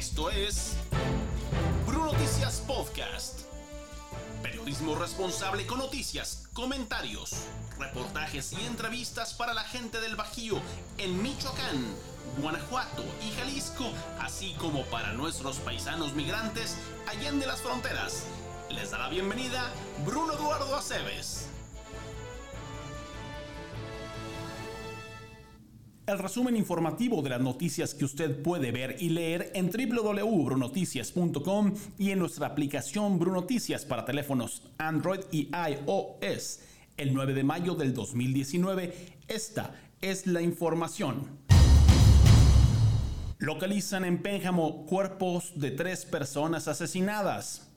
Esto es Bruno Noticias Podcast. Periodismo responsable con noticias, comentarios, reportajes y entrevistas para la gente del Bajío en Michoacán, Guanajuato y Jalisco, así como para nuestros paisanos migrantes allá de las fronteras. Les da la bienvenida Bruno Eduardo Aceves. El resumen informativo de las noticias que usted puede ver y leer en www.brunoticias.com y en nuestra aplicación Brunoticias para teléfonos Android y iOS. El 9 de mayo del 2019, esta es la información. Localizan en Pénjamo cuerpos de tres personas asesinadas.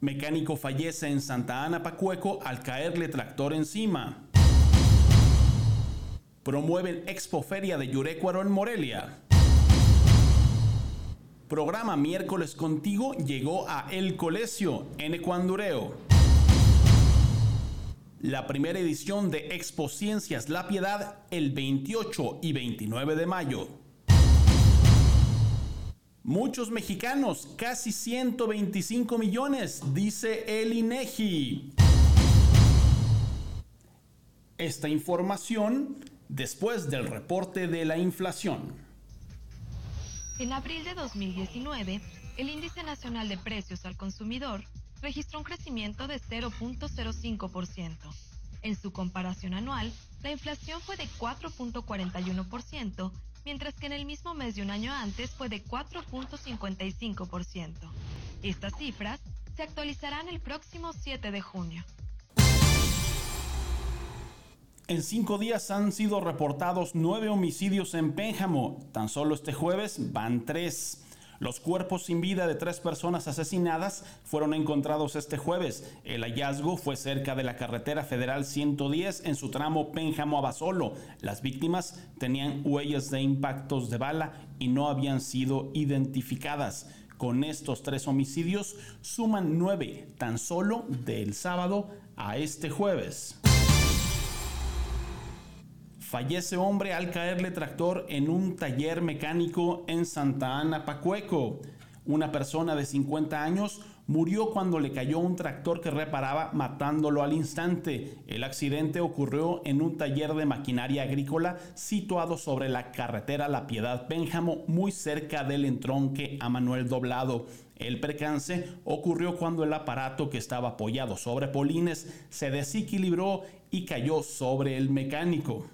Mecánico fallece en Santa Ana Pacueco al caerle tractor encima promueven Expo Feria de Yurecuaro en Morelia. Programa Miércoles Contigo llegó a El Colegio en Ecuandureo. La primera edición de Expo Ciencias La Piedad el 28 y 29 de mayo. Muchos mexicanos, casi 125 millones, dice el INEGI. Esta información después del reporte de la inflación. En abril de 2019, el índice nacional de precios al consumidor registró un crecimiento de 0.05%. En su comparación anual, la inflación fue de 4.41%, mientras que en el mismo mes de un año antes fue de 4.55%. Estas cifras se actualizarán el próximo 7 de junio. En cinco días han sido reportados nueve homicidios en Pénjamo. Tan solo este jueves van tres. Los cuerpos sin vida de tres personas asesinadas fueron encontrados este jueves. El hallazgo fue cerca de la carretera federal 110 en su tramo Pénjamo-Abasolo. Las víctimas tenían huellas de impactos de bala y no habían sido identificadas. Con estos tres homicidios suman nueve tan solo del sábado a este jueves. Fallece hombre al caerle tractor en un taller mecánico en Santa Ana, Pacueco. Una persona de 50 años murió cuando le cayó un tractor que reparaba matándolo al instante. El accidente ocurrió en un taller de maquinaria agrícola situado sobre la carretera La Piedad Pénjamo, muy cerca del entronque a Manuel Doblado. El percance ocurrió cuando el aparato que estaba apoyado sobre polines se desequilibró y cayó sobre el mecánico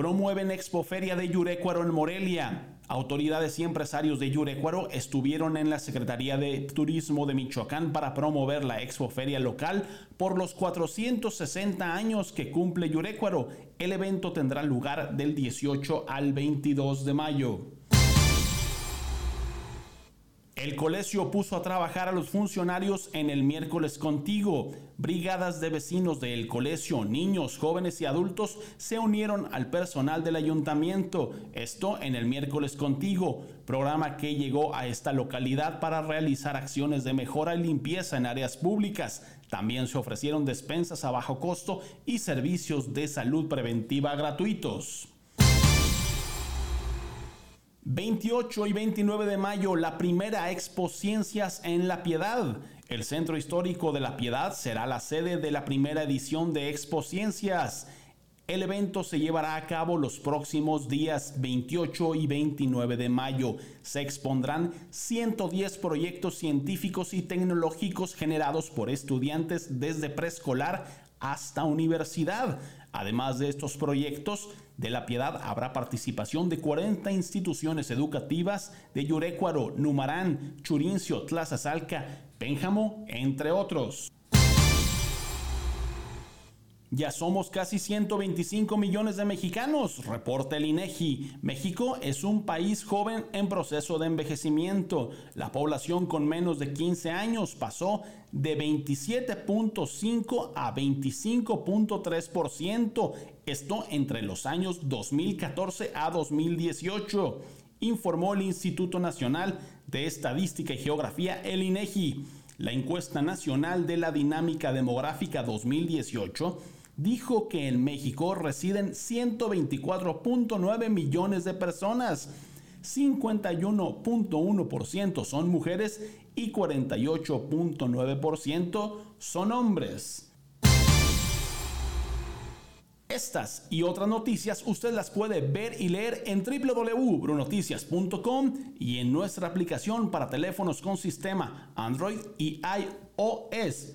promueven Expoferia de Yurecuaro en Morelia. Autoridades y empresarios de Yurecuaro estuvieron en la Secretaría de Turismo de Michoacán para promover la Expoferia local por los 460 años que cumple Yurecuaro. El evento tendrá lugar del 18 al 22 de mayo. El colegio puso a trabajar a los funcionarios en el miércoles contigo. Brigadas de vecinos del colegio, niños, jóvenes y adultos se unieron al personal del ayuntamiento. Esto en el miércoles contigo, programa que llegó a esta localidad para realizar acciones de mejora y limpieza en áreas públicas. También se ofrecieron despensas a bajo costo y servicios de salud preventiva gratuitos. 28 y 29 de mayo, la primera Expo Ciencias en La Piedad. El Centro Histórico de La Piedad será la sede de la primera edición de Expo Ciencias. El evento se llevará a cabo los próximos días 28 y 29 de mayo. Se expondrán 110 proyectos científicos y tecnológicos generados por estudiantes desde preescolar hasta universidad. Además de estos proyectos, de la Piedad habrá participación de 40 instituciones educativas de Yurecuaro, Numarán, Churincio, Tlazazalca, Pénjamo, entre otros. Ya somos casi 125 millones de mexicanos, reporta el INEGI. México es un país joven en proceso de envejecimiento. La población con menos de 15 años pasó de 27.5 a 25.3%, esto entre los años 2014 a 2018, informó el Instituto Nacional de Estadística y Geografía, el INEGI. La encuesta nacional de la dinámica demográfica 2018 dijo que en México residen 124.9 millones de personas. 51.1% son mujeres y 48.9% son hombres. Estas y otras noticias usted las puede ver y leer en www.brunoticias.com y en nuestra aplicación para teléfonos con sistema Android y iOS.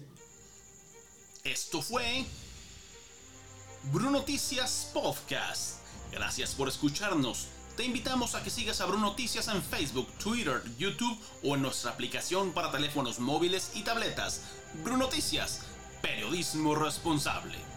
Esto fue Brunoticias Podcast. Gracias por escucharnos. Te invitamos a que sigas a Brunoticias en Facebook, Twitter, YouTube o en nuestra aplicación para teléfonos móviles y tabletas. Brunoticias, periodismo responsable.